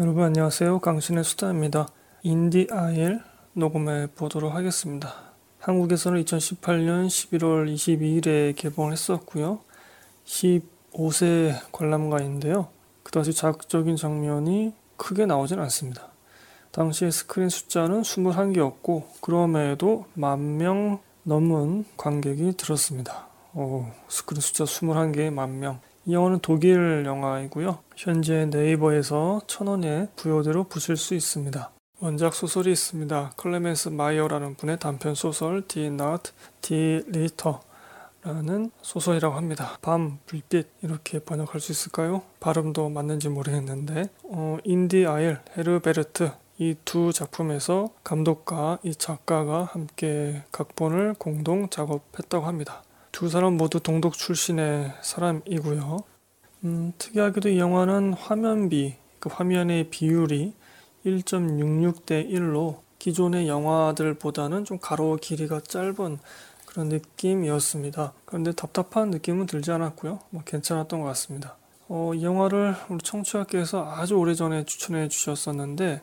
여러분 안녕하세요. 강신의 수다입니다. 인디 아일 녹음해 보도록 하겠습니다. 한국에서는 2018년 11월 22일에 개봉을 했었고요. 15세 관람가인데요. 그 당시 자극적인 장면이 크게 나오진 않습니다. 당시의 스크린 숫자는 21개였고 그럼에도 만 명 넘은 관객이 들었습니다. 오, 스크린 숫자 21개에 만 명. 이 영화는 독일 영화이고요. 현재 네이버에서 천원에 부여대로 보실 수 있습니다. 원작 소설이 있습니다. 클레멘스 마이어라는 분의 단편 소설 Die Nacht, die Lichter 라는 소설이라고 합니다. 밤, 불빛 이렇게 번역할 수 있을까요? 발음도 맞는지 모르겠는데 어, 인디 아일, 헤르베르트 이 두 작품에서 감독과 이 작가가 함께 각본을 공동 작업했다고 합니다. 두 사람 모두 동독 출신의 사람이고요. 음, 특이하게도 이 영화는 화면비, 그 화면의 비율이 1.66대 1로 기존의 영화들보다는 좀 가로 길이가 짧은 그런 느낌이었습니다. 그런데 답답한 느낌은 들지 않았고요. 뭐 괜찮았던 것 같습니다. 어, 이 영화를 우리 청취자께서 아주 오래전에 추천해 주셨었는데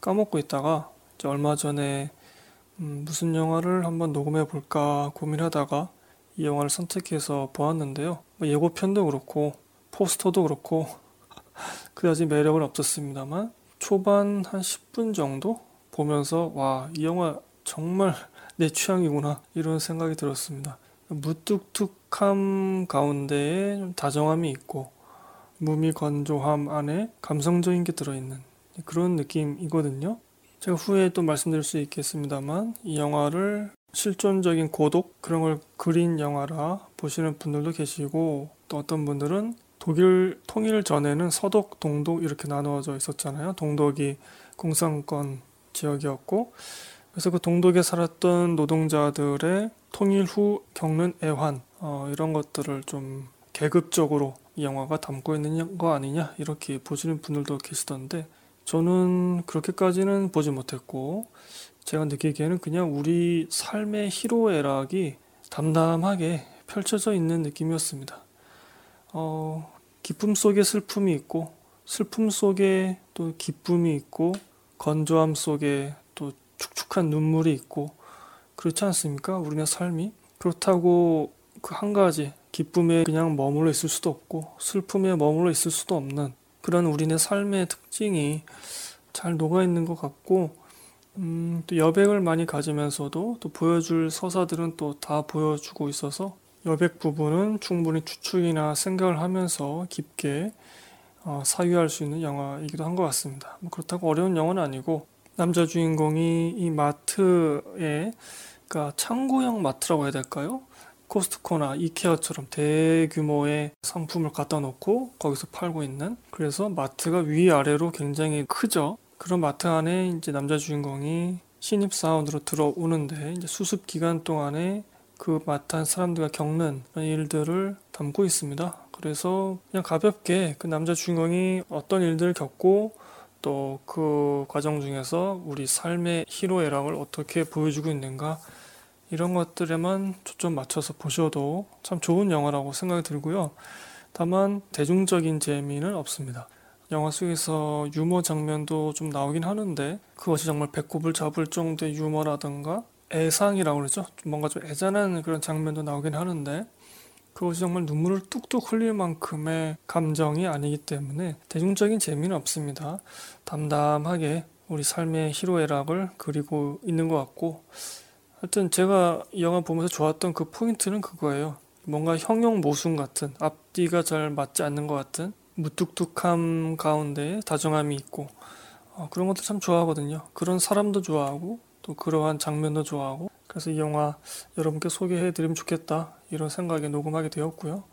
까먹고 있다가 얼마 전에 음, 무슨 영화를 한번 녹음해 볼까 고민하다가 이 영화를 선택해서 보았는데요. 뭐 예고편도 그렇고 포스터도 그렇고 그다지 매력은 없었습니다만 초반 한 10분 정도 보면서 와 이 영화 정말 내 취향이구나 이런 생각이 들었습니다. 무뚝뚝함 가운데에 좀 다정함이 있고 무미 건조함 안에 감성적인 게 들어있는 그런 느낌이거든요. 제가 후에 또 말씀드릴 수 있겠습니다만 이 영화를 실존적인 고독 그런 걸 그린 영화라 보시는 분들도 계시고 또 어떤 분들은 독일 통일 전에는 서독, 동독 이렇게 나누어져 있었잖아요. 동독이 공산권 지역이었고 그래서 그 동독에 살았던 노동자들의 통일 후 겪는 애환 어, 이런 것들을 좀 계급적으로 이 영화가 담고 있는 거 아니냐 이렇게 보시는 분들도 계시던데 저는 그렇게까지는 보지 못했고 제가 느끼기에는 그냥 우리 삶의 희로애락이 담담하게 펼쳐져 있는 느낌이었습니다. 어, 기쁨 속에 슬픔이 있고 슬픔 속에 또 기쁨이 있고 건조함 속에 또 축축한 눈물이 있고 그렇지 않습니까? 우리네 삶이 그렇다고 그 한 가지 기쁨에 그냥 머물러 있을 수도 없고 슬픔에 머물러 있을 수도 없는 그런 우리네 삶의 특징이 잘 녹아 있는 것 같고 음, 또 여백을 많이 가지면서도 또 보여줄 서사들은 또 다 보여주고 있어서 여백 부분은 충분히 추측이나 생각을 하면서 깊게 어, 사유할 수 있는 영화이기도 한 것 같습니다. 뭐 그렇다고 어려운 영화는 아니고 남자 주인공이 이 마트에 그러니까 창고형 마트라고 해야 될까요? 코스트코나 이케아처럼 대규모의 상품을 갖다 놓고 거기서 팔고 있는 그래서 마트가 위아래로 굉장히 크죠. 그런 마트 안에 이제 남자 주인공이 신입 사원으로 들어오는데 이제 수습 기간 동안에 그 마트 안 사람들과 겪는 일들을 담고 있습니다. 그래서 그냥 가볍게 그 남자 주인공이 어떤 일들을 겪고 또 그 과정 중에서 우리 삶의 희로애락을 어떻게 보여주고 있는가 이런 것들에만 초점 맞춰서 보셔도 참 좋은 영화라고 생각이 들고요. 다만 대중적인 재미는 없습니다. 영화 속에서 유머 장면도 좀 나오긴 하는데 그것이 정말 배꼽을 잡을 정도의 유머라든가 애상이라고 그러죠. 좀 뭔가 좀 애잔한 그런 장면도 나오긴 하는데 그것이 정말 눈물을 뚝뚝 흘릴 만큼의 감정이 아니기 때문에 대중적인 재미는 없습니다. 담담하게 우리 삶의 희로애락을 그리고 있는 것 같고 하여튼 제가 이 영화 보면서 좋았던 그 포인트는 그거예요. 뭔가 형용 모순 같은 앞뒤가 잘 맞지 않는 것 같은 무뚝뚝함 가운데 다정함이 있고 어, 그런 것도 참 좋아하거든요. 그런 사람도 좋아하고 또 그러한 장면도 좋아하고 그래서 이 영화 여러분께 소개해드리면 좋겠다 이런 생각에 녹음하게 되었고요.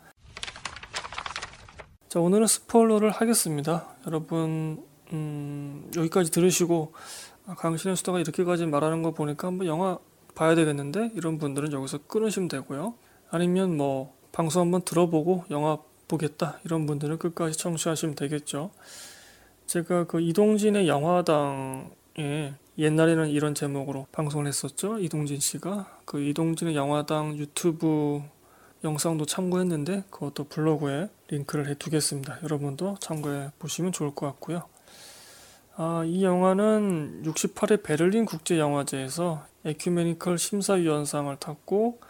자 오늘은 스포일러를 하겠습니다. 여러분 음, 여기까지 들으시고 아, 강신의 수다가 이렇게까지 말하는 거 보니까 한번 영화 봐야 되겠는데 이런 분들은 여기서 끊으시면 되고요. 아니면 뭐 방송 한번 들어보고 영화 보겠다 이런 분들은 끝까지 청취하시면 되겠죠. 제가 그 이동진의 영화당에 옛날에는 이런 제목으로 방송을 했었죠. 이동진 씨가 그 이동진의 영화당 유튜브 영상도 참고했는데 그것도 블로그에 링크를 해두겠습니다. 여러분도 참고해 보시면 좋을 것 같고요. 아, 이 영화는 68회 베를린 국제영화제에서 에큐메니컬 심사위원상을 탔고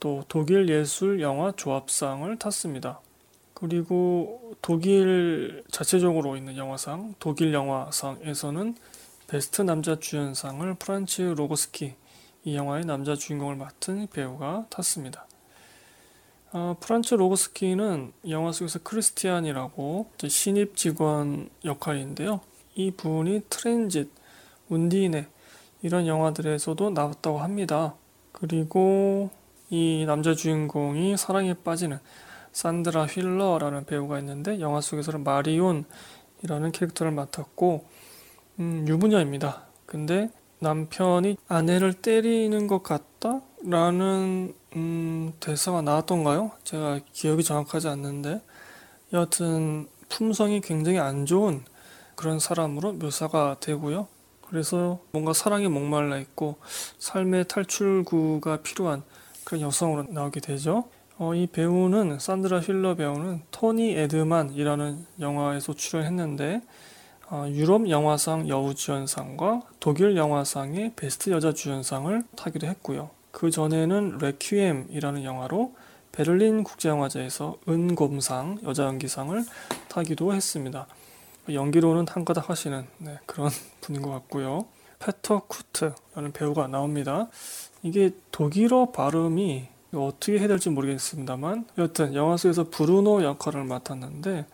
또 독일 예술 영화 조합상을 탔습니다. 그리고 독일 자체적으로 있는 영화상, 독일 영화상에서는 베스트 남자 주연상을 프란츠 로고스키 이 영화의 남자 주인공을 맡은 배우가 탔습니다. 어, 프란츠 로고스키는 영화 속에서 크리스티안이라고 신입 직원 역할인데요. 이 분이 트랜짓, 운디네 이런 영화들에서도 나왔다고 합니다. 그리고 이 남자 주인공이 사랑에 빠지는 산드라 휠러라는 배우가 있는데 영화 속에서는 마리온이라는 캐릭터를 맡았고 음, 유부녀입니다. 근데 남편이 아내를 때리는 것 같다 라는 음, 대사가 나왔던가요? 제가 기억이 정확하지 않는데 여하튼 품성이 굉장히 안 좋은 그런 사람으로 묘사가 되고요. 그래서 뭔가 사랑에 목말라 있고 삶의 탈출구가 필요한 그런 여성으로 나오게 되죠. 어, 이 배우는 산드라 힐러 배우는 토니 에드만이라는 영화에서 출연했는데 어, 유럽 영화상 여우주연상과 독일 영화상의 베스트 여자 주연상을 타기도 했고요. 그 전에는 레퀴엠이라는 영화로 베를린 국제영화제에서 은곰상 여자 연기상을 타기도 했습니다. 연기로는 한가닥 하시는 네, 그런 분인 것 같고요. 페터 쿠트라는 배우가 나옵니다. 이게 독일어 발음이 어떻게 해야 될지 모르겠습니다만 여튼 영화 속에서 브루노 역할을 맡았는데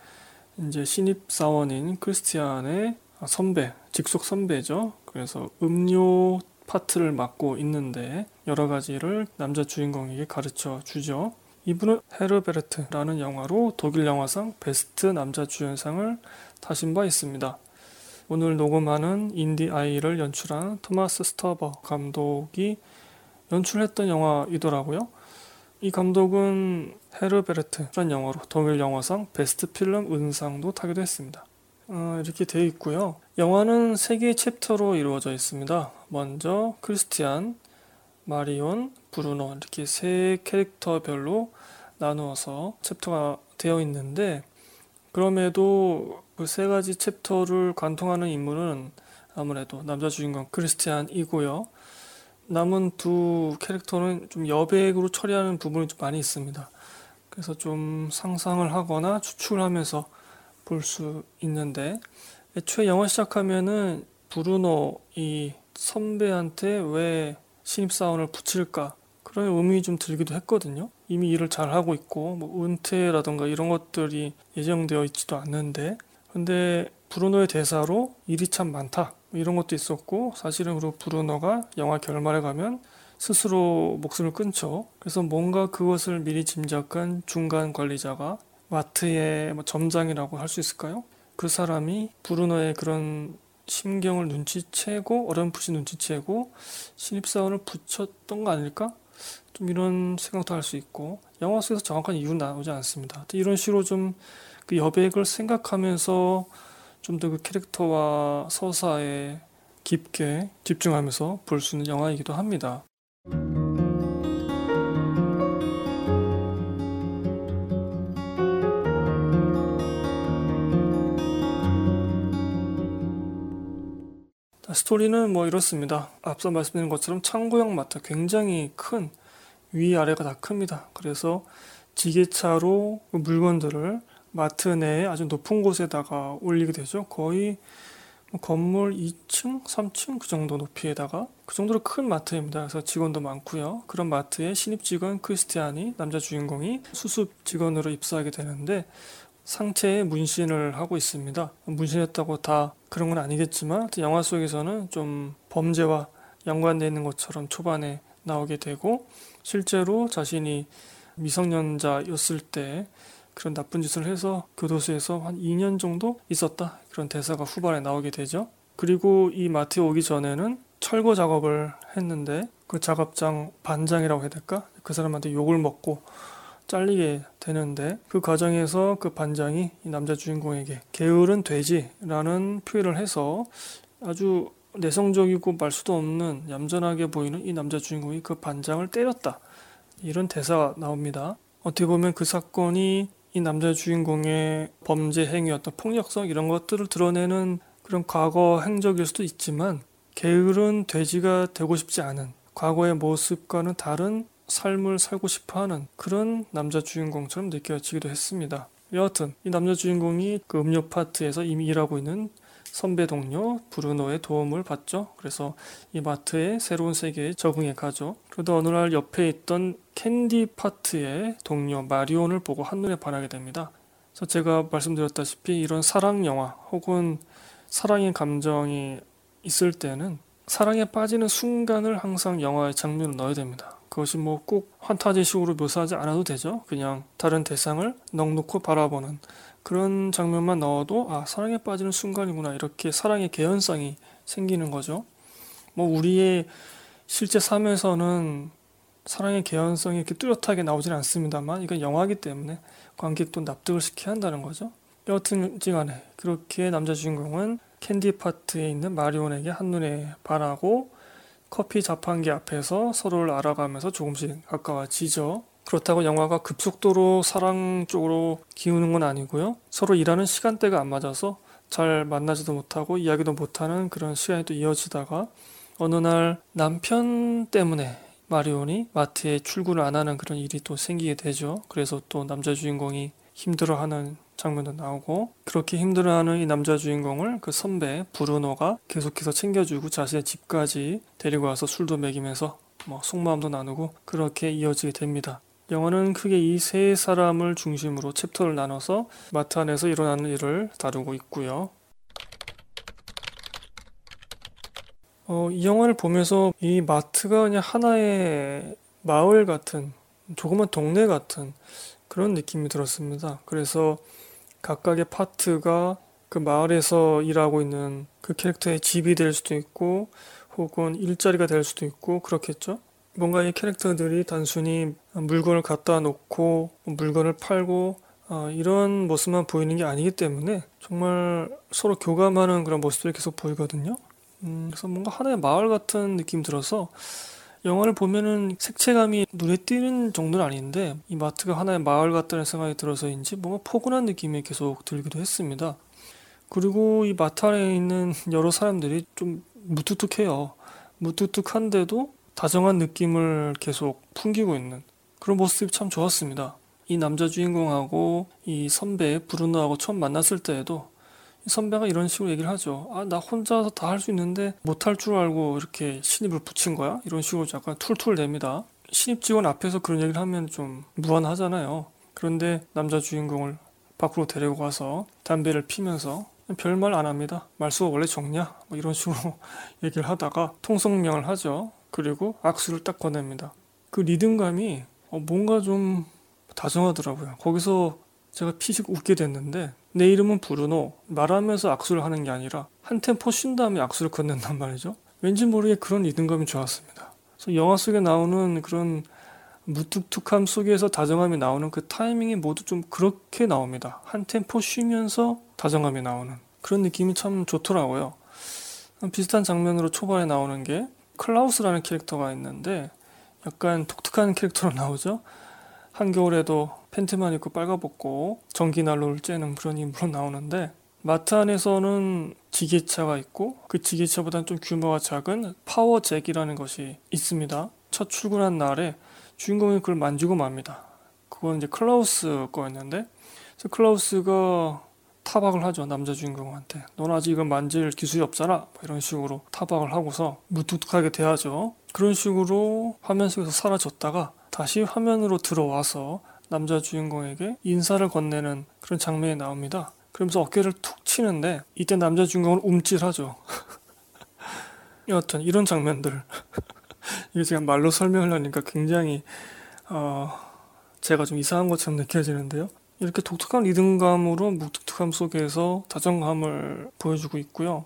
이제 신입 사원인 크리스티안의 선배, 직속 선배죠. 그래서 음료 파트를 맡고 있는데 여러 가지를 남자 주인공에게 가르쳐 주죠. 이분은 헤르베르트라는 영화로 독일 영화상 베스트 남자 주연상을 타신 바 있습니다. 오늘 녹음하는 인 디 아일을 연출한 토마스 스터버 감독이 연출했던 영화이더라고요. 이 감독은 헤르베르트란 영화로 독일 영화상 베스트 필름 은상도 타기도 했습니다. 어, 이렇게 되어 있고요. 영화는 세 개의 챕터로 이루어져 있습니다. 먼저 크리스티안, 마리온, 브루노 이렇게 세 캐릭터별로 나누어서 챕터가 되어 있는데 그럼에도 그 세 가지 챕터를 관통하는 인물은 아무래도 남자 주인공 크리스티안이고요. 남은 두 캐릭터는 좀 여백으로 처리하는 부분이 좀 많이 있습니다. 그래서 좀 상상을 하거나 추측을 하면서 볼 수 있는데 애초에 영화 시작하면은 브루노 이 선배한테 왜 신입사원을 붙일까 그런 의미 좀 들기도 했거든요. 이미 일을 잘 하고 있고 뭐 은퇴라던가 이런 것들이 예정되어 있지도 않는데 근데 브루노의 대사로 일이 참 많다 뭐 이런 것도 있었고 사실은 그리고 브루노가 영화 결말에 가면 스스로 목숨을 끊죠. 그래서 뭔가 그것을 미리 짐작한 중간 관리자가 마트의 뭐 점장이라고 할 수 있을까요? 그 사람이 브루노의 그런 심경을 눈치채고 어렴풋이 눈치채고 신입사원을 붙였던 거 아닐까? 좀 이런 생각도 할 수 있고 영화 속에서 정확한 이유는 나오지 않습니다. 이런 식으로 좀 그 여백을 생각하면서 좀 더 그 캐릭터와 서사에 깊게 집중하면서 볼 수 있는 영화이기도 합니다. 스토리는 뭐 이렇습니다. 앞서 말씀드린 것처럼 창고형 마트 굉장히 큰 위아래가 다 큽니다. 그래서 지게차로 그 물건들을 마트 내에 아주 높은 곳에다가 올리게 되죠. 거의 뭐 건물 2층, 3층 그 정도 높이에다가 그 정도로 큰 마트입니다. 그래서 직원도 많고요. 그런 마트에 신입 직원 크리스티안이 남자 주인공이 수습 직원으로 입사하게 되는데 상체에 문신을 하고 있습니다. 문신했다고 다 그런 건 아니겠지만 영화 속에서는 좀 범죄와 연관되어 있는 것처럼 초반에 나오게 되고 실제로 자신이 미성년자였을 때 그런 나쁜 짓을 해서 교도소에서 한 2년 정도 있었다. 그런 대사가 후반에 나오게 되죠. 그리고 이 마트에 오기 전에는 철거 작업을 했는데 그 작업장 반장이라고 해야 될까? 그 사람한테 욕을 먹고 잘리게 되는데 그 과정에서 그 반장이 이 남자 주인공에게 게으른 돼지라는 표현을 해서 아주 내성적이고 말 수도 없는 얌전하게 보이는 이 남자 주인공이 그 반장을 때렸다. 이런 대사가 나옵니다. 어떻게 보면 그 사건이 이 남자 주인공의 범죄 행위였던 폭력성 이런 것들을 드러내는 그런 과거 행적일 수도 있지만 게으른 돼지가 되고 싶지 않은 과거의 모습과는 다른 삶을 살고 싶어 하는 그런 남자 주인공처럼 느껴지기도 했습니다. 여하튼 이 남자 주인공이 그 음료 파트에서 이미 일하고 있는 선배 동료 브루노의 도움을 받죠. 그래서 이 마트의 새로운 세계에 적응해 가죠. 그러다 어느 날 옆에 있던 캔디 파트의 동료 마리온을 보고 한눈에 반하게 됩니다. 그래서 제가 말씀드렸다시피 이런 사랑 영화 혹은 사랑의 감정이 있을 때는 사랑에 빠지는 순간을 항상 영화의 장면을 넣어야 됩니다. 그것이 뭐 꼭 환타지식으로 묘사하지 않아도 되죠. 그냥 다른 대상을 넉놓고 바라보는 그런 장면만 넣어도 아 사랑에 빠지는 순간이구나 이렇게 사랑의 개연성이 생기는 거죠. 뭐 우리의 실제 삶에서는 사랑의 개연성이 이렇게 뚜렷하게 나오지는 않습니다만 이건 영화기 때문에 관객도 납득을 시켜야 한다는 거죠. 여튼 간에 그렇게 남자 주인공은 캔디 파트에 있는 마리온에게 한눈에 반하고 커피 자판기 앞에서 서로를 알아가면서 조금씩 가까워지죠. 그렇다고 영화가 급속도로 사랑 쪽으로 기우는 건 아니고요. 서로 일하는 시간대가 안 맞아서 잘 만나지도 못하고 이야기도 못하는 그런 시간이 또 이어지다가 어느 날 남편 때문에 마리온이 마트에 출근을 안 하는 그런 일이 또 생기게 되죠. 그래서 또 남자 주인공이 힘들어하는 장면도 나오고 그렇게 힘들어하는 이 남자 주인공을 그 선배 브루노가 계속해서 챙겨주고 자신의 집까지 데리고 와서 술도 먹이면서 뭐 속마음도 나누고 그렇게 이어지게 됩니다. 영화는 크게 이 세 사람을 중심으로 챕터를 나눠서 마트 안에서 일어나는 일을 다루고 있고요. 어, 이 영화를 보면서 이 마트가 그냥 하나의 마을 같은 조그만 동네 같은 그런 느낌이 들었습니다. 그래서 각각의 파트가 그 마을에서 일하고 있는 그 캐릭터의 집이 될 수도 있고 혹은 일자리가 될 수도 있고 그렇겠죠. 뭔가 이 캐릭터들이 단순히 물건을 갖다 놓고 물건을 팔고 어, 이런 모습만 보이는 게 아니기 때문에 정말 서로 교감하는 그런 모습들이 계속 보이거든요. 음, 그래서 뭔가 하나의 마을 같은 느낌 들어서 영화를 보면은 색채감이 눈에 띄는 정도는 아닌데 이 마트가 하나의 마을 같다는 생각이 들어서인지 뭔가 포근한 느낌이 계속 들기도 했습니다. 그리고 이 마트 안에 있는 여러 사람들이 좀 무뚝뚝해요. 무뚝뚝한데도 다정한 느낌을 계속 풍기고 있는 그런 모습이 참 좋았습니다. 이 남자 주인공하고 이 선배 브루노하고 처음 만났을 때에도 이 선배가 이런 식으로 얘기를 하죠. 아, 나 혼자서 다 할 수 있는데 못할 줄 알고 이렇게 신입을 붙인 거야? 이런 식으로 약간 툴툴 댑니다. 신입 직원 앞에서 그런 얘기를 하면 좀 무안하잖아요. 그런데 남자 주인공을 밖으로 데리고 가서 담배를 피면서 별말 안 합니다. 말수가 원래 적냐? 뭐 이런 식으로 얘기를 하다가 통성명을 하죠. 그리고 악수를 딱 꺼냅니다. 그 리듬감이 어, 뭔가 좀 다정하더라고요. 거기서 제가 피식 웃게 됐는데 내 이름은 브루노 말하면서 악수를 하는 게 아니라 한 템포 쉰 다음에 악수를 건넨단 말이죠. 왠지 모르게 그런 리듬감이 좋았습니다. 그래서 영화 속에 나오는 그런 무뚝뚝함 속에서 다정함이 나오는 그 타이밍이 모두 좀 그렇게 나옵니다. 한 템포 쉬면서 다정함이 나오는 그런 느낌이 참 좋더라고요. 비슷한 장면으로 초반에 나오는 게 클라우스라는 캐릭터가 있는데 약간 독특한 캐릭터로 나오죠. 한겨울에도 팬티만 입고 빨가벗고 전기난로를 쬐는 그런 인물로 나오는데 마트 안에서는 지게차가 있고 그 지게차보다는 좀 규모가 작은 power jack이라는 것이 있습니다. 첫 출근한 날에 주인공이 그걸 만지고 맙니다. 그건 이제 클라우스 거였는데 클라우스가 타박을 하죠 남자 주인공한테 넌 아직 이건 만질 기술이 없잖아. 뭐 이런 식으로 타박을 하고서 무뚝뚝하게 대하죠. 그런 식으로 화면 속에서 사라졌다가 다시 화면으로 들어와서 남자 주인공에게 인사를 건네는 그런 장면이 나옵니다. 그러면서 어깨를 툭 치는데 이때 남자 주인공은 움찔하죠. 여하튼 이런 장면들. 이게 제가 말로 설명을 하니까 굉장히 어, 제가 좀 이상한 것처럼 느껴지는데요 이렇게 독특한 리듬감으로 무뚝뚝함 속에서 다정함을 보여주고 있고요.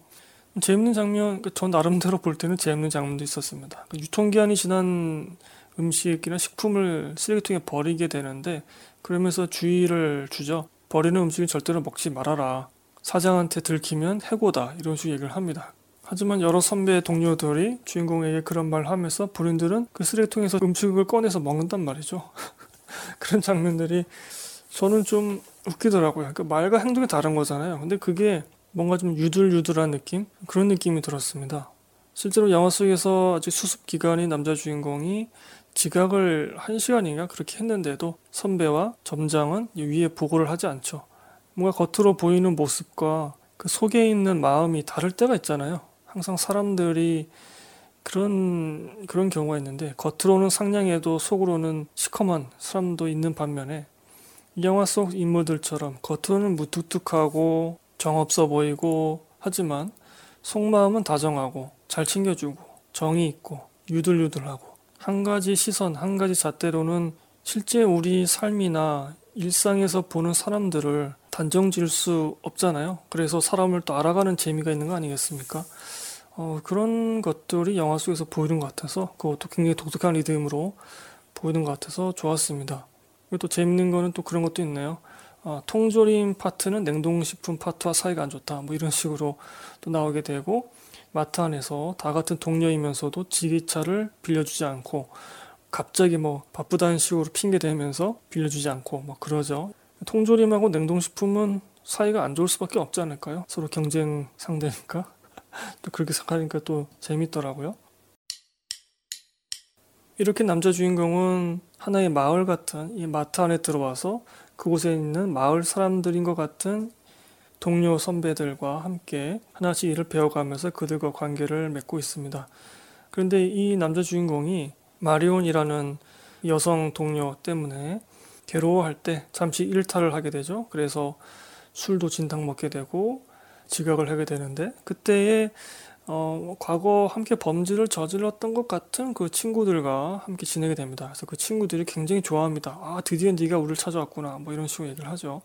재밌는 장면, 그전 나름대로 볼 때는 재밌는 장면도 있었습니다. 그 유통기한이 지난 음식이나 식품을 쓰레기통에 버리게 되는데 그러면서 주의를 주죠. 버리는 음식을 절대로 먹지 말아라. 사장한테 들키면 해고다. 이런 식으로 얘기를 합니다. 하지만 여러 선배 동료들이 주인공에게 그런 말을 하면서 본인들은 그 쓰레기통에서 음식을 꺼내서 먹는단 말이죠. 그런 장면들이 저는 좀 웃기더라고요. 그 말과 행동이 다른 거잖아요. 근데 그게 뭔가 좀 유들유들한 느낌? 그런 느낌이 들었습니다. 실제로 영화 속에서 아직 수습 기간인 남자 주인공이 지각을 한 시간인가 그렇게 했는데도 선배와 점장은 위에 보고를 하지 않죠. 뭔가 겉으로 보이는 모습과 그 속에 있는 마음이 다를 때가 있잖아요. 항상 사람들이 그런 그런 경우가 있는데 겉으로는 상냥해도 속으로는 시커먼 사람도 있는 반면에 영화 속 인물들처럼 겉으로는 무뚝뚝하고 정없어 보이고 하지만 속마음은 다정하고 잘 챙겨주고 정이 있고 유들유들하고 한 가지 시선, 한 가지 잣대로는 실제 우리 삶이나 일상에서 보는 사람들을 단정 지을 수 없잖아요. 그래서 사람을 또 알아가는 재미가 있는 거 아니겠습니까? 어, 그런 것들이 영화 속에서 보이는 것 같아서 그것도 굉장히 독특한 리듬으로 보이는 것 같아서 좋았습니다. 그리고 또 재밌는 거는 또 그런 것도 있네요. 어, 통조림 파트는 냉동식품 파트와 사이가 안 좋다. 뭐 이런 식으로 또 나오게 되고 마트 안에서 다 같은 동료이면서도 지게차를 빌려주지 않고 갑자기 뭐 바쁘다는 식으로 핑계 대면서 빌려주지 않고 뭐 그러죠. 통조림하고 냉동식품은 사이가 안 좋을 수밖에 없지 않을까요? 서로 경쟁 상대니까. 또 그렇게 생각하니까 또 재밌더라고요. 이렇게 남자 주인공은 하나의 마을 같은 이 마트 안에 들어와서 그곳에 있는 마을 사람들인 것 같은 동료 선배들과 함께 하나씩 일을 배워가면서 그들과 관계를 맺고 있습니다. 그런데 이 남자 주인공이 마리온이라는 여성 동료 때문에 괴로워할 때 잠시 일탈을 하게 되죠. 그래서 술도 진탕 먹게 되고 지각을 하게 되는데 그때에 어, 과거 함께 범죄를 저질렀던 것 같은 그 친구들과 함께 지내게 됩니다. 그래서 그 친구들이 굉장히 좋아합니다. 아, 드디어 네가 우리를 찾아왔구나. 뭐 이런 식으로 얘기를 하죠.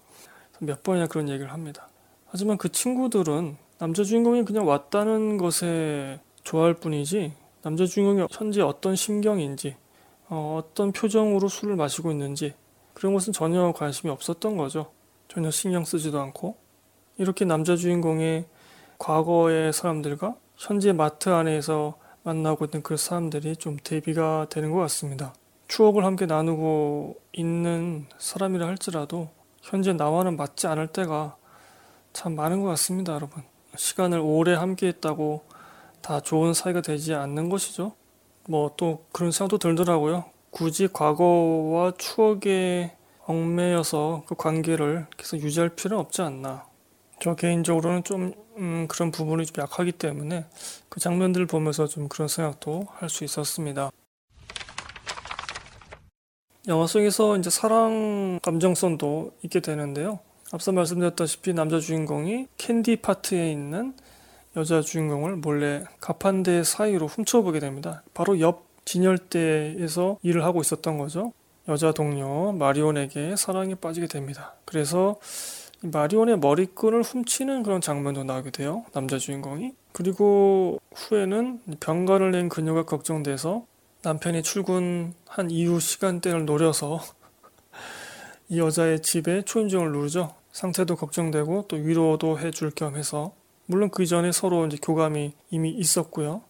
몇 번이나 그런 얘기를 합니다. 하지만 그 친구들은 남자 주인공이 그냥 왔다는 것에 좋아할 뿐이지 남자 주인공이 현재 어떤 심경인지 어, 어떤 표정으로 술을 마시고 있는지 그런 것은 전혀 관심이 없었던 거죠. 전혀 신경 쓰지도 않고 이렇게 남자 주인공의 과거의 사람들과 현재 마트 안에서 만나고 있는 그 사람들이 좀 대비가 되는 것 같습니다. 추억을 함께 나누고 있는 사람이라 할지라도 현재 나와는 맞지 않을 때가 참 많은 것 같습니다, 여러분. 시간을 오래 함께 했다고 다 좋은 사이가 되지 않는 것이죠. 뭐 또 그런 생각도 들더라고요. 굳이 과거와 추억에 얽매여서 그 관계를 계속 유지할 필요는 없지 않나. 저 개인적으로는 좀 음, 그런 부분이 좀 약하기 때문에 그 장면들을 보면서 좀 그런 생각도 할 수 있었습니다. 영화 속에서 이제 사랑 감정선도 있게 되는데요. 앞서 말씀드렸다시피 남자 주인공이 캔디 파트에 있는 여자 주인공을 몰래 가판대 사이로 훔쳐보게 됩니다. 바로 옆 진열대에서 일을 하고 있었던 거죠. 여자 동료 마리온에게 사랑에 빠지게 됩니다. 그래서 마리온의 머리끈을 훔치는 그런 장면도 나오게 돼요. 남자 주인공이. 그리고 후에는 병가를 낸 그녀가 걱정돼서 남편이 출근한 이후 시간대를 노려서 이 여자의 집에 초인종을 누르죠. 상태도 걱정되고 또 위로도 해줄 겸 해서 물론 그 전에 서로 이제 교감이 이미 있었고요.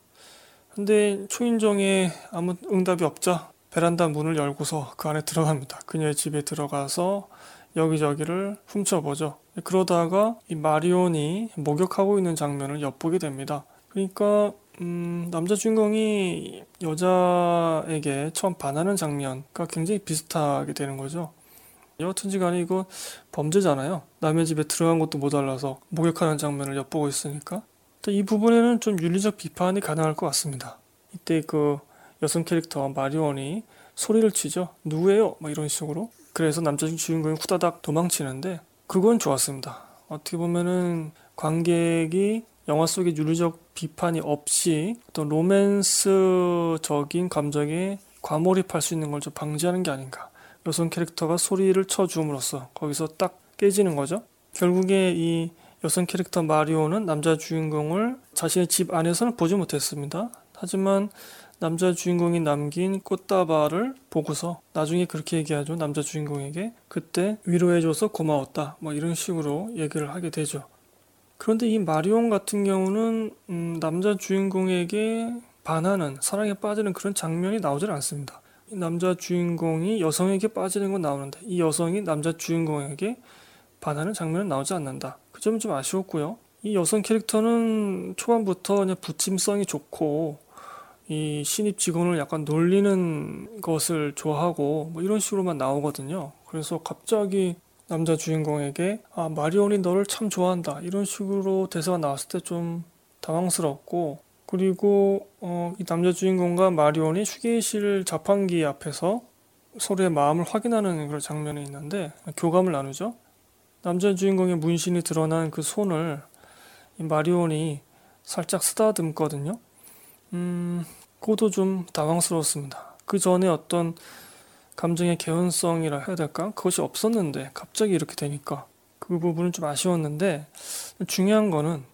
근데 초인종에 아무 응답이 없자 베란다 문을 열고서 그 안에 들어갑니다. 그녀의 집에 들어가서 여기저기를 훔쳐보죠. 그러다가 이 마리온이 목욕하고 있는 장면을 엿보게 됩니다. 그러니까 음, 남자 주인공이 여자에게 처음 반하는 장면과 굉장히 비슷하게 되는 거죠. 여하튼지 간에 이거 범죄잖아요. 남의 집에 들어간 것도 모자라서 목욕하는 장면을 엿보고 있으니까. 이 부분에는 좀 윤리적 비판이 가능할 것 같습니다. 이때 그 여성 캐릭터 마리온이 소리를 치죠. 누구예요? 막 이런 식으로. 그래서 남자 주인공이 후다닥 도망치는데 그건 좋았습니다. 어떻게 보면은 관객이 영화 속의 윤리적 비판이 없이 어떤 로맨스적인 감정에 과몰입할 수 있는 걸 좀 방지하는 게 아닌가. 여성 캐릭터가 소리를 쳐줌으로써 거기서 딱 깨지는 거죠. 결국에 이 여성 캐릭터 마리오는 남자 주인공을 자신의 집 안에서는 보지 못했습니다. 하지만 남자 주인공이 남긴 꽃다발을 보고서 나중에 그렇게 얘기하죠. 남자 주인공에게 그때 위로해줘서 고마웠다. 뭐 이런 식으로 얘기를 하게 되죠. 그런데 이 마리온 같은 경우는 음, 남자 주인공에게 반하는 사랑에 빠지는 그런 장면이 나오질 않습니다. 남자 주인공이 여성에게 빠지는 건 나오는데 이 여성이 남자 주인공에게 반하는 장면은 나오지 않는다. 그 점은 좀 아쉬웠고요. 이 여성 캐릭터는 초반부터 그냥 부침성이 좋고 이 신입 직원을 약간 놀리는 것을 좋아하고 뭐 이런 식으로만 나오거든요. 그래서 갑자기 남자 주인공에게 아 마리온이 너를 참 좋아한다 이런 식으로 대사가 나왔을 때 좀 당황스럽고 그리고 어, 이 남자 주인공과 마리온이 휴게실 자판기 앞에서 서로의 마음을 확인하는 그런 장면이 있는데 교감을 나누죠. 남자 주인공의 문신이 드러난 그 손을 이 마리온이 살짝 쓰다듬거든요. 음, 그것도 좀 당황스러웠습니다. 그 전에 어떤 감정의 개연성이라 해야 될까? 그것이 없었는데 갑자기 이렇게 되니까 그 부분은 좀 아쉬웠는데 중요한 거는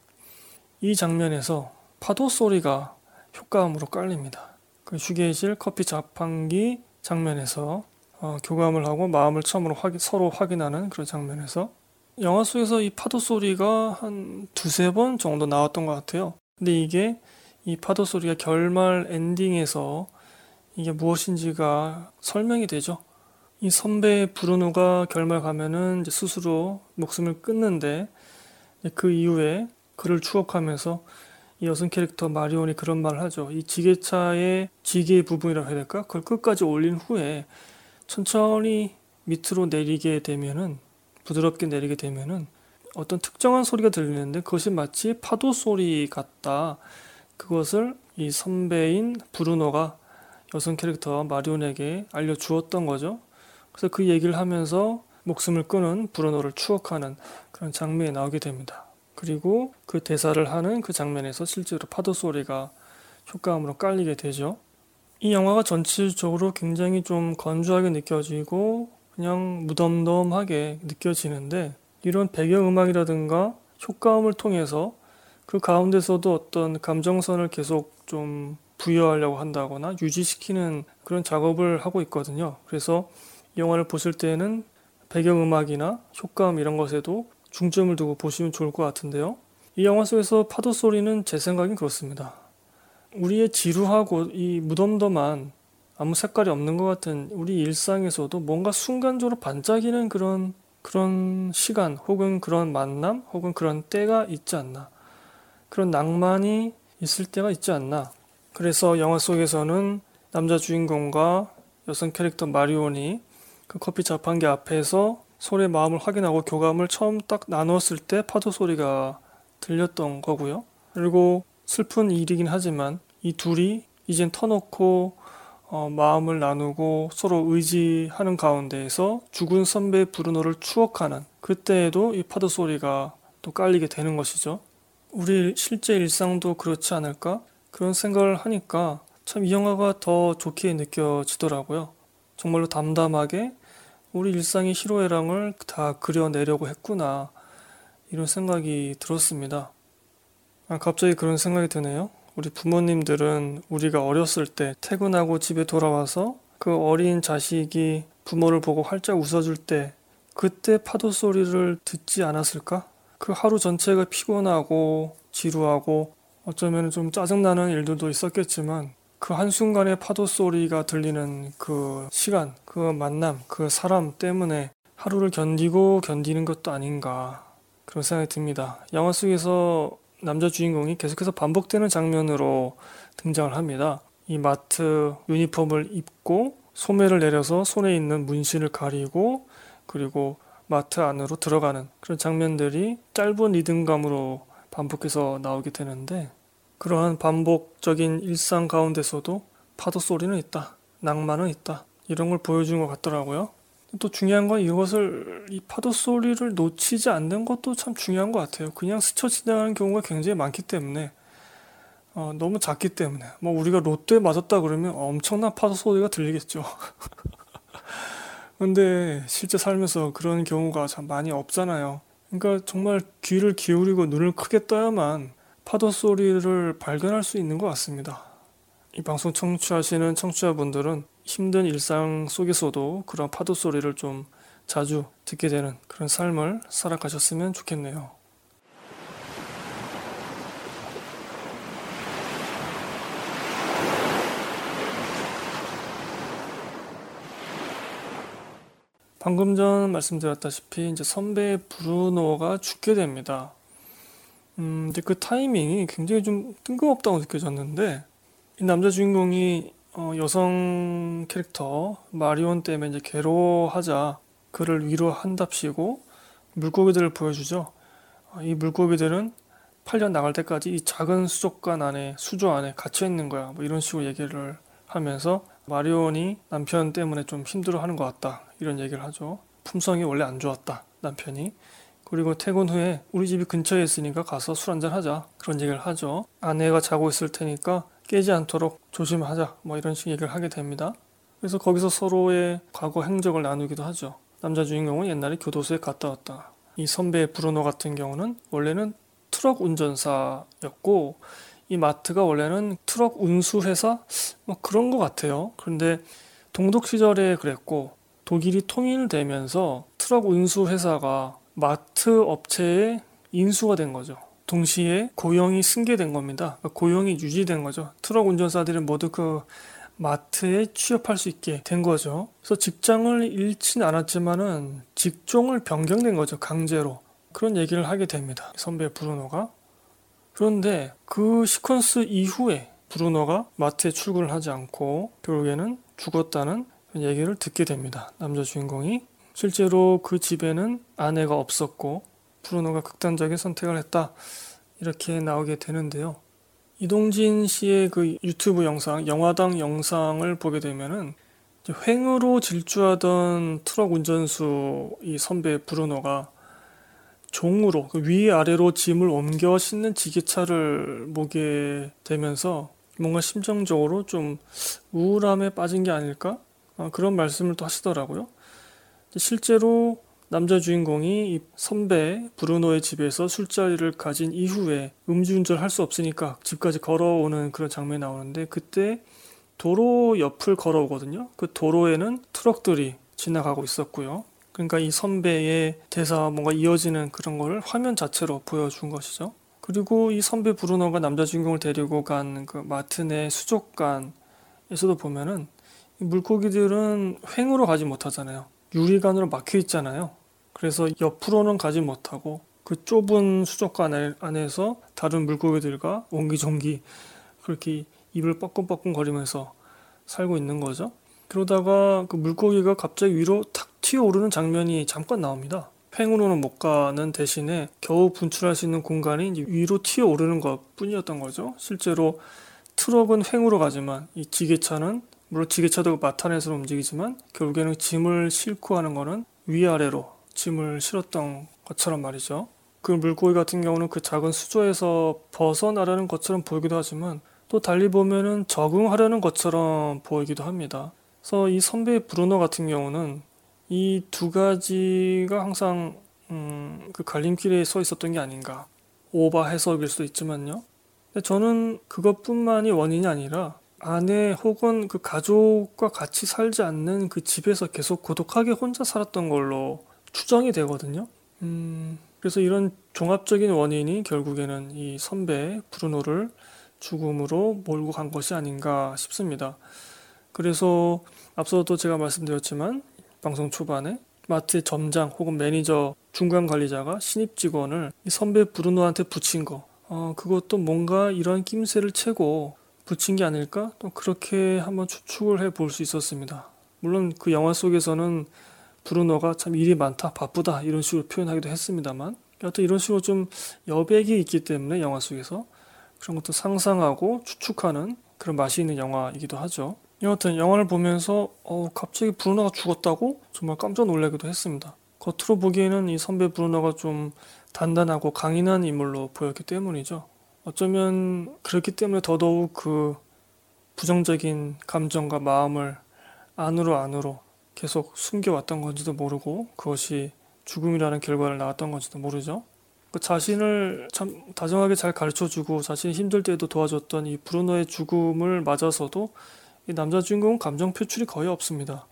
이 장면에서 파도 소리가 효과음으로 깔립니다. 그 휴게실 커피 자판기 장면에서 어, 교감을 하고 마음을 처음으로 확인, 서로 확인하는 그런 장면에서 영화 속에서 이 파도 소리가 한 두세 번 정도 나왔던 것 같아요. 근데 이게 이 파도 소리가 결말 엔딩에서 이게 무엇인지가 설명이 되죠. 이 선배 브루노가 결말 가면은 스스로 목숨을 끊는데 그 이후에 그를 추억하면서 이 여성 캐릭터 마리온이 그런 말을 하죠. 이 지게차의 지게 부분이라고 해야 될까? 그걸 끝까지 올린 후에 천천히 밑으로 내리게 되면은 부드럽게 내리게 되면은 어떤 특정한 소리가 들리는데 그것이 마치 파도 소리 같다. 그것을 이 선배인 브루노가 여성 캐릭터 마리온에게 알려주었던 거죠. 그래서 그 얘기를 하면서 목숨을 끊은 브루노를 추억하는 그런 장면이 나오게 됩니다. 그리고 그 대사를 하는 그 장면에서 실제로 파도 소리가 효과음으로 깔리게 되죠. 이 영화가 전체적으로 굉장히 좀 건조하게 느껴지고 그냥 무덤덤하게 느껴지는데 이런 배경음악이라든가 효과음을 통해서 그 가운데서도 어떤 감정선을 계속 좀 부여하려고 한다거나 유지시키는 그런 작업을 하고 있거든요. 그래서 영화를 보실 때는 배경음악이나 효과음 이런 것에도 중점을 두고 보시면 좋을 것 같은데요. 이 영화 속에서 파도 소리는 제 생각엔 그렇습니다. 우리의 지루하고 이 무덤덤한 아무 색깔이 없는 것 같은 우리 일상에서도 뭔가 순간적으로 반짝이는 그런 그런 시간 혹은 그런 만남 혹은 그런 때가 있지 않나 그런 낭만이 있을 때가 있지 않나 그래서 영화 속에서는 남자 주인공과 여성 캐릭터 마리온이 그 커피 자판기 앞에서 서로의 마음을 확인하고 교감을 처음 딱 나눴을 때 파도 소리가 들렸던 거고요. 그리고 슬픈 일이긴 하지만 이 둘이 이젠 터놓고 어, 마음을 나누고 서로 의지하는 가운데에서 죽은 선배 브루노를 추억하는 그때에도 이 파도 소리가 또 깔리게 되는 것이죠. 우리 실제 일상도 그렇지 않을까? 그런 생각을 하니까 참 이 영화가 더 좋게 느껴지더라고요. 정말로 담담하게 우리 일상의 희로애랑을 다 그려내려고 했구나. 이런 생각이 들었습니다. 아, 갑자기 그런 생각이 드네요. 우리 부모님들은 우리가 어렸을 때 퇴근하고 집에 돌아와서 그 어린 자식이 부모를 보고 활짝 웃어줄 때 그때 파도 소리를 듣지 않았을까? 그 하루 전체가 피곤하고 지루하고 어쩌면 좀 짜증나는 일들도 있었겠지만 그 한순간에 파도 소리가 들리는 그 시간, 그 만남, 그 사람 때문에 하루를 견디고 견디는 것도 아닌가 그런 생각이 듭니다. 영화 속에서 남자 주인공이 계속해서 반복되는 장면으로 등장을 합니다. 이 마트 유니폼을 입고 소매를 내려서 손에 있는 문신을 가리고 그리고 마트 안으로 들어가는 그런 장면들이 짧은 리듬감으로 반복해서 나오게 되는데 그러한 반복적인 일상 가운데서도 파도 소리는 있다. 낭만은 있다. 이런 걸 보여준 것 같더라고요. 또 중요한 건 이것을 이 파도 소리를 놓치지 않는 것도 참 중요한 것 같아요. 그냥 스쳐 지나가는 경우가 굉장히 많기 때문에 어, 너무 작기 때문에 뭐 우리가 롯데 맞았다 그러면 엄청난 파도 소리가 들리겠죠. 근데 실제 살면서 그런 경우가 참 많이 없잖아요. 그러니까 정말 귀를 기울이고 눈을 크게 떠야만 파도 소리를 발견할 수 있는 것 같습니다. 이 방송 청취하시는 청취자분들은 힘든 일상 속에서도 그런 파도 소리를 좀 자주 듣게 되는 그런 삶을 살아가셨으면 좋겠네요. 방금 전 말씀드렸다시피 이제 선배 브루노가 죽게 됩니다. 음, 근데 그 타이밍이 굉장히 좀 뜬금없다고 느껴졌는데 이 남자 주인공이 어, 여성 캐릭터 마리온 때문에 이제 괴로워하자 그를 위로한답시고 물고기들을 보여주죠. 어, 이 물고기들은 8년 나갈 때까지 이 작은 수족관 안에 수조 안에 갇혀 있는 거야. 뭐 이런 식으로 얘기를 하면서 마리온이 남편 때문에 좀 힘들어하는 것 같다. 이런 얘기를 하죠. 품성이 원래 안 좋았다. 남편이. 그리고 퇴근 후에 우리 집이 근처에 있으니까 가서 술 한잔 하자. 그런 얘기를 하죠. 아내가 자고 있을 테니까 깨지 않도록 조심하자. 뭐 이런 식 얘기를 하게 됩니다. 그래서 거기서 서로의 과거 행적을 나누기도 하죠. 남자 주인공은 옛날에 교도소에 갔다 왔다. 이 선배 브루노 같은 경우는 원래는 트럭 운전사였고 이 마트가 원래는 트럭 운수회사 뭐 그런 것 같아요. 그런데 동독 시절에 그랬고 독일이 통일되면서 트럭 운수 회사가 마트 업체의 인수가 된 거죠. 동시에 고용이 승계된 겁니다. 그러니까 고용이 유지된 거죠. 트럭 운전사들은 모두 그 마트에 취업할 수 있게 된 거죠. 그래서 직장을 잃진 않았지만은 직종을 변경된 거죠. 강제로. 그런 얘기를 하게 됩니다. 선배 브루노가. 그런데 그 시퀀스 이후에 브루노가 마트에 출근을 하지 않고 결국에는 죽었다는 얘기를 듣게 됩니다. 남자 주인공이. 실제로 그 집에는 아내가 없었고 브루노가 극단적인 선택을 했다. 이렇게 나오게 되는데요. 이동진 씨의 그 유튜브 영상, 영화당 영상을 보게 되면은 횡으로 질주하던 트럭 운전수 이 선배 브루노가 종으로 그 위아래로 짐을 옮겨 싣는 지게차를 보게 되면서 뭔가 심정적으로 좀 우울함에 빠진 게 아닐까? 아, 그런 말씀을 또 하시더라고요. 실제로 남자 주인공이 이 선배 브루노의 집에서 술자리를 가진 이후에 음주운전을 할 수 없으니까 집까지 걸어오는 그런 장면이 나오는데 그때 도로 옆을 걸어오거든요. 그 도로에는 트럭들이 지나가고 있었고요. 그러니까 이 선배의 대사와 뭔가 이어지는 그런 걸 화면 자체로 보여준 것이죠. 그리고 이 선배 브루노가 남자 주인공을 데리고 간 그 마트 내 수족관에서도 보면은 물고기들은 횡으로 가지 못하잖아요. 유리관으로 막혀 있잖아요. 그래서 옆으로는 가지 못하고 그 좁은 수족관 안에서 다른 물고기들과 옹기종기 그렇게 입을 뻐끔뻐끔 거리면서 살고 있는 거죠. 그러다가 그 물고기가 갑자기 위로 탁 튀어오르는 장면이 잠깐 나옵니다. 팽으로는 못 가는 대신에 겨우 분출할 수 있는 공간이 위로 튀어오르는 것 뿐이었던 거죠. 실제로 트럭은 횡으로 가지만 이 지게차는 물론 지게차도 마탄에서 움직이지만 결국에는 짐을 싣고 하는 거는 위아래로 짐을 실었던 것처럼 말이죠. 그 물고기 같은 경우는 그 작은 수조에서 벗어나려는 것처럼 보이기도 하지만 또 달리 보면은 적응하려는 것처럼 보이기도 합니다. 그래서 이 선배 브루노 같은 경우는 이 두 가지가 항상 음, 그 갈림길에 서 있었던 게 아닌가. 오바 해석일 수도 있지만요. 근데 저는 그것뿐만이 원인이 아니라 아내 혹은 그 가족과 같이 살지 않는 그 집에서 계속 고독하게 혼자 살았던 걸로 추정이 되거든요. 음, 그래서 이런 종합적인 원인이 결국에는 이 선배 브루노를 죽음으로 몰고 간 것이 아닌가 싶습니다. 그래서 앞서도 제가 말씀드렸지만 방송 초반에 마트의 점장 혹은 매니저 중간 관리자가 신입 직원을 이 선배 브루노한테 붙인 거 어, 그것도 뭔가 이런 낌새를 채고 붙인 게 아닐까? 또 그렇게 한번 추측을 해 볼 수 있었습니다. 물론 그 영화 속에서는 브루노가 참 일이 많다, 바쁘다 이런 식으로 표현하기도 했습니다만 여튼 이런 식으로 좀 여백이 있기 때문에 영화 속에서 그런 것도 상상하고 추측하는 그런 맛이 있는 영화이기도 하죠. 여하튼 영화를 보면서 어, 갑자기 브루노가 죽었다고 정말 깜짝 놀라기도 했습니다. 겉으로 보기에는 이 선배 브루노가 좀 단단하고 강인한 인물로 보였기 때문이죠. 어쩌면 그렇기 때문에 더더욱 그 부정적인 감정과 마음을 안으로 안으로 계속 숨겨왔던 건지도 모르고 그것이 죽음이라는 결과를 낳았던 건지도 모르죠. 그 자신을 참 다정하게 잘 가르쳐주고 자신이 힘들 때에도 도와줬던 이 브루노의 죽음을 맞아서도 이 남자 주인공은 감정 표출이 거의 없습니다.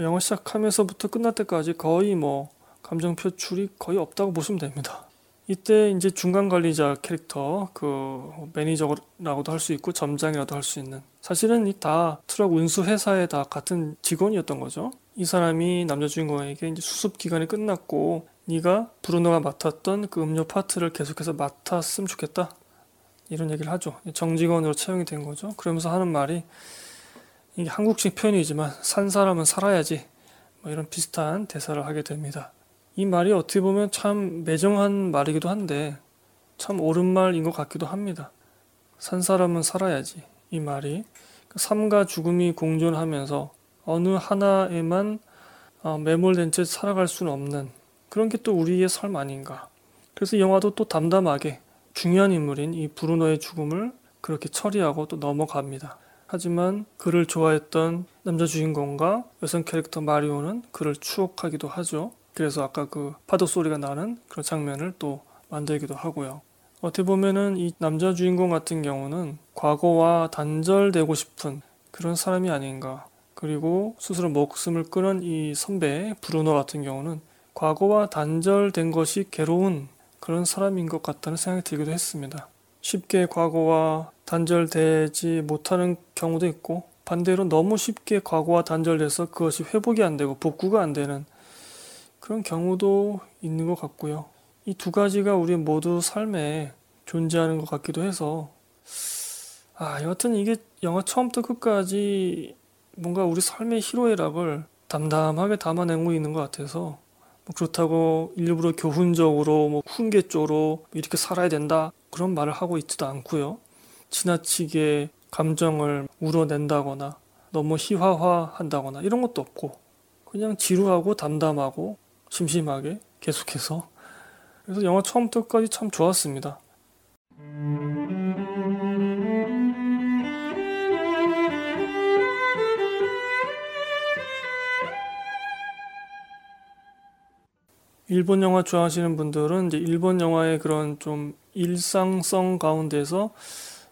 영화 시작하면서부터 끝날 때까지 거의 뭐 감정 표출이 거의 없다고 보시면 됩니다. 이때 이제 중간 관리자 캐릭터 그 매니저라고도 할 수 있고 점장이라도 할 수 있는 사실은 이 다 트럭 운수 회사에 다 같은 직원이었던 거죠. 이 사람이 남자 주인공에게 이제 수습 기간이 끝났고 네가 브루노가 맡았던 그 음료 파트를 계속해서 맡았으면 좋겠다. 이런 얘기를 하죠. 정직원으로 채용이 된 거죠. 그러면서 하는 말이 이게 한국식 표현이지만 산 사람은 살아야지. 뭐 이런 비슷한 대사를 하게 됩니다. 이 말이 어떻게 보면 참 매정한 말이기도 한데 참 옳은 말인 것 같기도 합니다. 산 사람은 살아야지. 이 말이 삶과 죽음이 공존하면서 어느 하나에만 어, 매몰된 채 살아갈 수는 없는 그런 게 또 우리의 삶 아닌가. 그래서 영화도 또 담담하게 중요한 인물인 이 브루노의 죽음을 그렇게 처리하고 또 넘어갑니다. 하지만 그를 좋아했던 남자 주인공과 여성 캐릭터 마리오는 그를 추억하기도 하죠. 그래서 아까 그 파도 소리가 나는 그런 장면을 또 만들기도 하고요. 어떻게 보면은 이 남자 주인공 같은 경우는 과거와 단절되고 싶은 그런 사람이 아닌가. 그리고 스스로 목숨을 끊은 이 선배 브루노 같은 경우는 과거와 단절된 것이 괴로운 그런 사람인 것 같다는 생각이 들기도 했습니다. 쉽게 과거와 단절되지 못하는 경우도 있고 반대로 너무 쉽게 과거와 단절돼서 그것이 회복이 안 되고 복구가 안 되는 그런 경우도 있는 것 같고요. 이 두 가지가 우리 모두 삶에 존재하는 것 같기도 해서 아 여하튼 이게 영화 처음부터 끝까지 뭔가 우리 삶의 희로애락을 담담하게 담아내고 있는 것 같아서 뭐 그렇다고 일부러 교훈적으로 뭐 훈계조로 이렇게 살아야 된다 그런 말을 하고 있지도 않고요. 지나치게 감정을 우러낸다거나 너무 희화화한다거나 이런 것도 없고 그냥 지루하고 담담하고 심심하게 계속해서 그래서 영화 처음부터 끝까지 참 좋았습니다. 일본 영화 좋아하시는 분들은 이제 일본 영화의 그런 좀 일상성 가운데서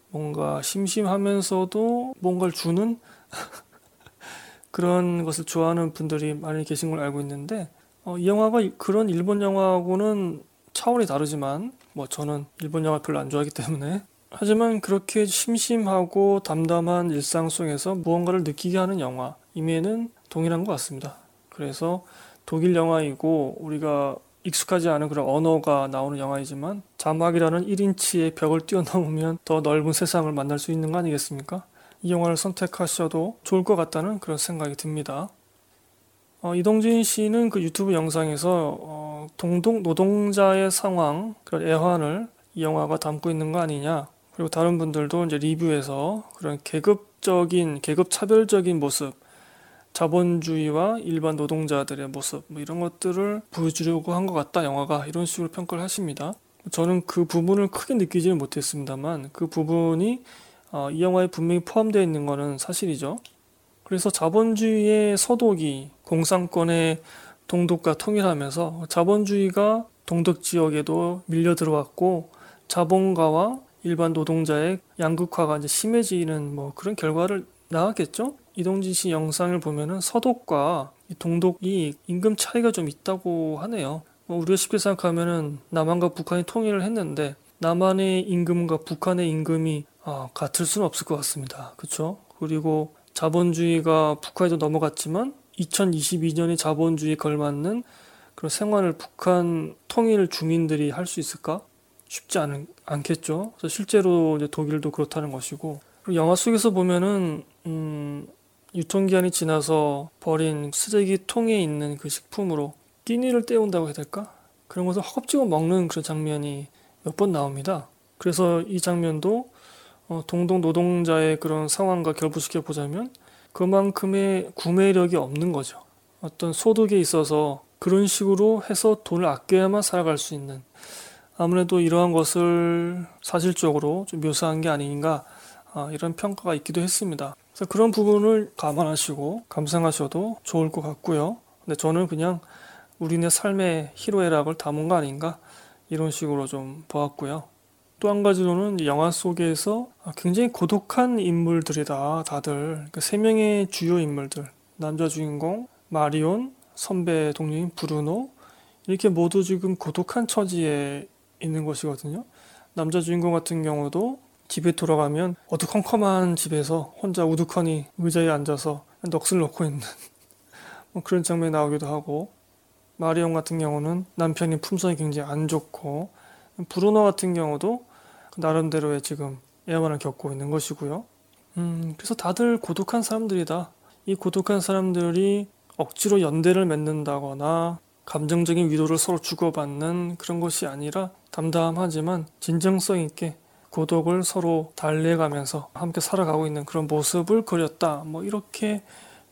뭔가 심심하면서도 뭔가를 주는 그런 것을 좋아하는 분들이 많이 계신 걸 알고 있는데 어, 이 영화가 그런 일본 영화하고는 차원이 다르지만 뭐 저는 일본 영화 별로 안 좋아하기 때문에 하지만 그렇게 심심하고 담담한 일상 속에서 무언가를 느끼게 하는 영화 임에는 동일한 것 같습니다. 그래서 독일 영화이고 우리가 익숙하지 않은 그런 언어가 나오는 영화이지만 자막이라는 1인치의 벽을 뛰어넘으면 더 넓은 세상을 만날 수 있는 거 아니겠습니까? 이 영화를 선택하셔도 좋을 것 같다는 그런 생각이 듭니다. 어, 이동진 씨는 그 유튜브 영상에서 어, 동독 노동자의 상황, 그런 애환을 이 영화가 담고 있는 거 아니냐. 그리고 다른 분들도 이제 리뷰에서 그런 계급적인, 계급 차별적인 모습, 자본주의와 일반 노동자들의 모습, 뭐 이런 것들을 보여주려고 한 것 같다, 영화가. 이런 식으로 평가를 하십니다. 저는 그 부분을 크게 느끼지는 못했습니다만, 그 부분이 어, 이 영화에 분명히 포함되어 있는 것은 사실이죠. 그래서 자본주의의 서독이 공산권의 동독과 통일하면서 자본주의가 동독 지역에도 밀려 들어왔고 자본가와 일반 노동자의 양극화가 이제 심해지는 뭐 그런 결과를 나왔겠죠? 이동진 씨 영상을 보면은 서독과 동독이 임금 차이가 좀 있다고 하네요. 뭐 우리가 쉽게 생각하면은 남한과 북한이 통일을 했는데 남한의 임금과 북한의 임금이 아, 같을 수는 없을 것 같습니다. 그렇죠? 그리고 자본주의가 북한에도 넘어갔지만 2022년에 자본주의에 걸맞는 그런 생활을 북한 통일 주민들이 할 수 있을까? 쉽지 않은, 않겠죠. 그래서 실제로 이제 독일도 그렇다는 것이고 그리고 영화 속에서 보면은 음, 유통기한이 지나서 버린 쓰레기 통에 있는 그 식품으로 끼니를 때운다고 해야 될까? 그런 것을 허겁지겁 먹는 그런 장면이 몇 번 나옵니다. 그래서 이 장면도 어, 동동 노동자의 그런 상황과 결부시켜 보자면 그만큼의 구매력이 없는 거죠. 어떤 소득에 있어서 그런 식으로 해서 돈을 아껴야만 살아갈 수 있는 아무래도 이러한 것을 사실적으로 좀 묘사한 게 아닌가 아, 이런 평가가 있기도 했습니다. 그래서 그런 부분을 감안하시고 감상하셔도 좋을 것 같고요. 근데 저는 그냥 우리네 삶의 희로애락을 담은 거 아닌가 이런 식으로 좀 보았고요. 또 한 가지로는 영화 속에서 굉장히 고독한 인물들이다. 다들 그러니까 세 명의 주요 인물들 남자 주인공 마리온 선배 동료인 브루노 이렇게 모두 지금 고독한 처지에 있는 것이거든요. 남자 주인공 같은 경우도 집에 돌아가면 어두컴컴한 집에서 혼자 우두커니 의자에 앉아서 넋을 놓고 있는 뭐 그런 장면이 나오기도 하고 마리온 같은 경우는 남편이 품성이 굉장히 안 좋고 브루노 같은 경우도 나름대로의 지금 애환을 겪고 있는 것이고요. 음, 그래서 다들 고독한 사람들이다. 이 고독한 사람들이 억지로 연대를 맺는다거나 감정적인 위로를 서로 주고받는 그런 것이 아니라 담담하지만 진정성 있게 고독을 서로 달래가면서 함께 살아가고 있는 그런 모습을 그렸다. 뭐 이렇게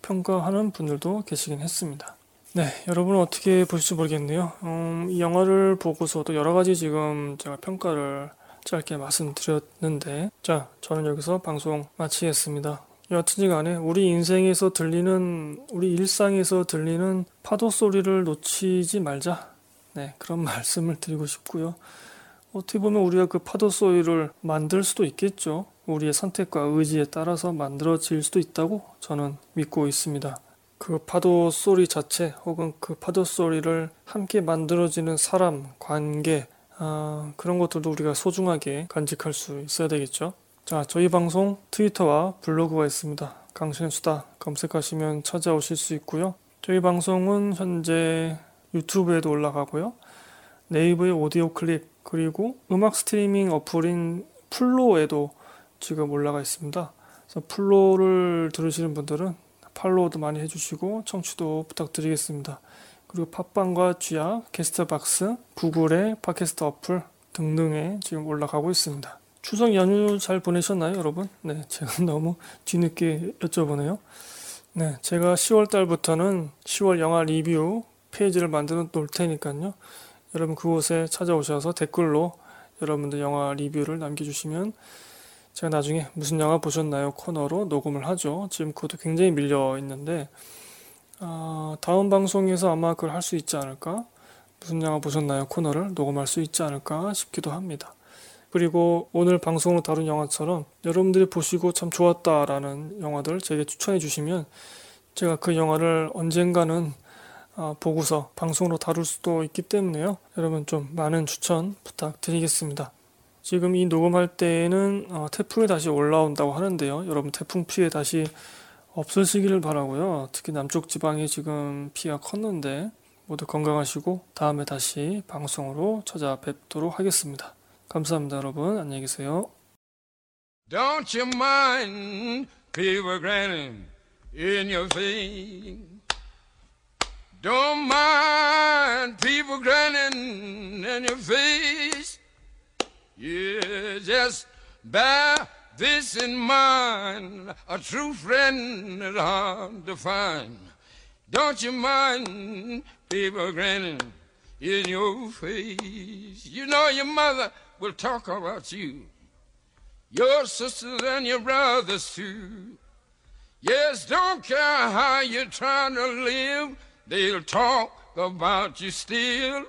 평가하는 분들도 계시긴 했습니다. 네, 여러분은 어떻게 보실지 모르겠네요. 음, 이 영화를 보고서도 여러 가지 지금 제가 평가를 짧게 말씀드렸는데, 자, 저는 여기서 방송 마치겠습니다. 여하튼지 간에 우리 인생에서 들리는, 우리 일상에서 들리는 파도 소리를 놓치지 말자. 네, 그런 말씀을 드리고 싶고요. 어떻게 보면 우리가 그 파도 소리를 만들 수도 있겠죠. 우리의 선택과 의지에 따라서 만들어질 수도 있다고 저는 믿고 있습니다. 그 파도 소리 자체 혹은 그 파도 소리를 함께 만들어지는 사람, 관계, 아, 그런 것들도 우리가 소중하게 간직할 수 있어야 되겠죠. 자, 저희 방송 트위터와 블로그가 있습니다. 강신의 수다 검색하시면 찾아오실 수 있고요. 저희 방송은 현재 유튜브에도 올라가고요. 네이버의 오디오 클립 그리고 음악 스트리밍 어플인 플로에도 지금 올라가 있습니다. 그래서 플로를 들으시는 분들은 팔로우도 많이 해주시고 청취도 부탁드리겠습니다. 그리고 팟빵과 쥐약, 게스트박스, 구글의 팟캐스트 어플 등등에 지금 올라가고 있습니다. 추석 연휴 잘 보내셨나요, 여러분? 네, 제가 너무 뒤늦게 여쭤보네요. 네, 제가 10월 달부터는 10월 영화 리뷰 페이지를 만들어 놓을 테니까요. 여러분 그곳에 찾아오셔서 댓글로 여러분들 영화 리뷰를 남겨주시면 제가 나중에 무슨 영화 보셨나요 코너로 녹음을 하죠. 지금 그것도 굉장히 밀려 있는데 어, 다음 방송에서 아마 그걸 할 수 있지 않을까? 무슨 영화 보셨나요 코너를 녹음할 수 있지 않을까 싶기도 합니다. 그리고 오늘 방송으로 다룬 영화처럼 여러분들이 보시고 참 좋았다라는 영화들 제게 추천해 주시면 제가 그 영화를 언젠가는 어, 보고서 방송으로 다룰 수도 있기 때문에요. 여러분 좀 많은 추천 부탁드리겠습니다. 지금 이 녹음할 때에는 어, 태풍이 다시 올라온다고 하는데요. 여러분 태풍 피해 다시 없으시기를 바라고요. 특히 남쪽 지방이 지금 피해가 컸는데 모두 건강하시고 다음에 다시 방송으로 찾아뵙도록 하겠습니다. 감사합니다, 여러분. 안녕히 계세요. Don't you mind people grinning in your face? Don't mind people grinning in your face. You just bear this in mind. A true friend is hard to find. Don't you mind people grinning in your face? You know your mother will talk about you. Your sisters and your brothers too. Yes, don't care how you're trying to live. They'll talk about you still.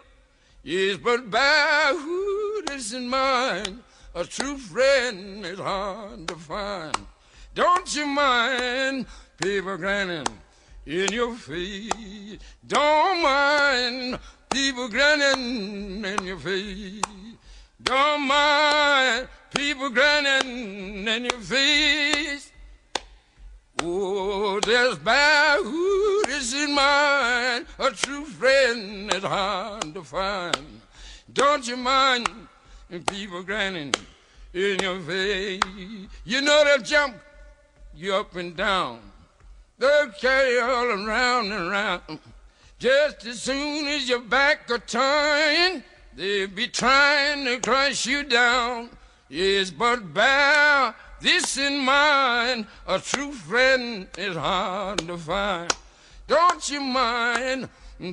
Yes, but by who is in mind, a true friend is hard to find. Don't you mind people grinning in your face? Don't mind people grinning in your face. Don't mind people grinning in your face. Oh, there's bad is in mind. A true friend is hard to find. Don't you mind people grinning in your face? You know they'll jump you up and down. They'll carry you all around and around. Just as soon as your back are turned, they'll be trying to crush you down. Yes, but bear this in mind, a true friend is hard to find. Don't you mind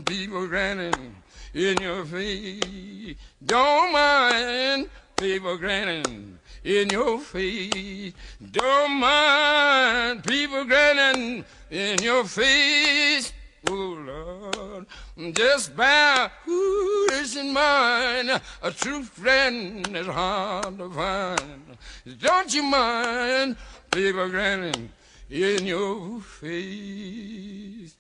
people grinning in your face? Don't mind people grinning in your face. Don't mind people grinning in your face. Oh Lord, just bear who is in mind. A true friend is hard to find. Don't you mind people grinning in your face?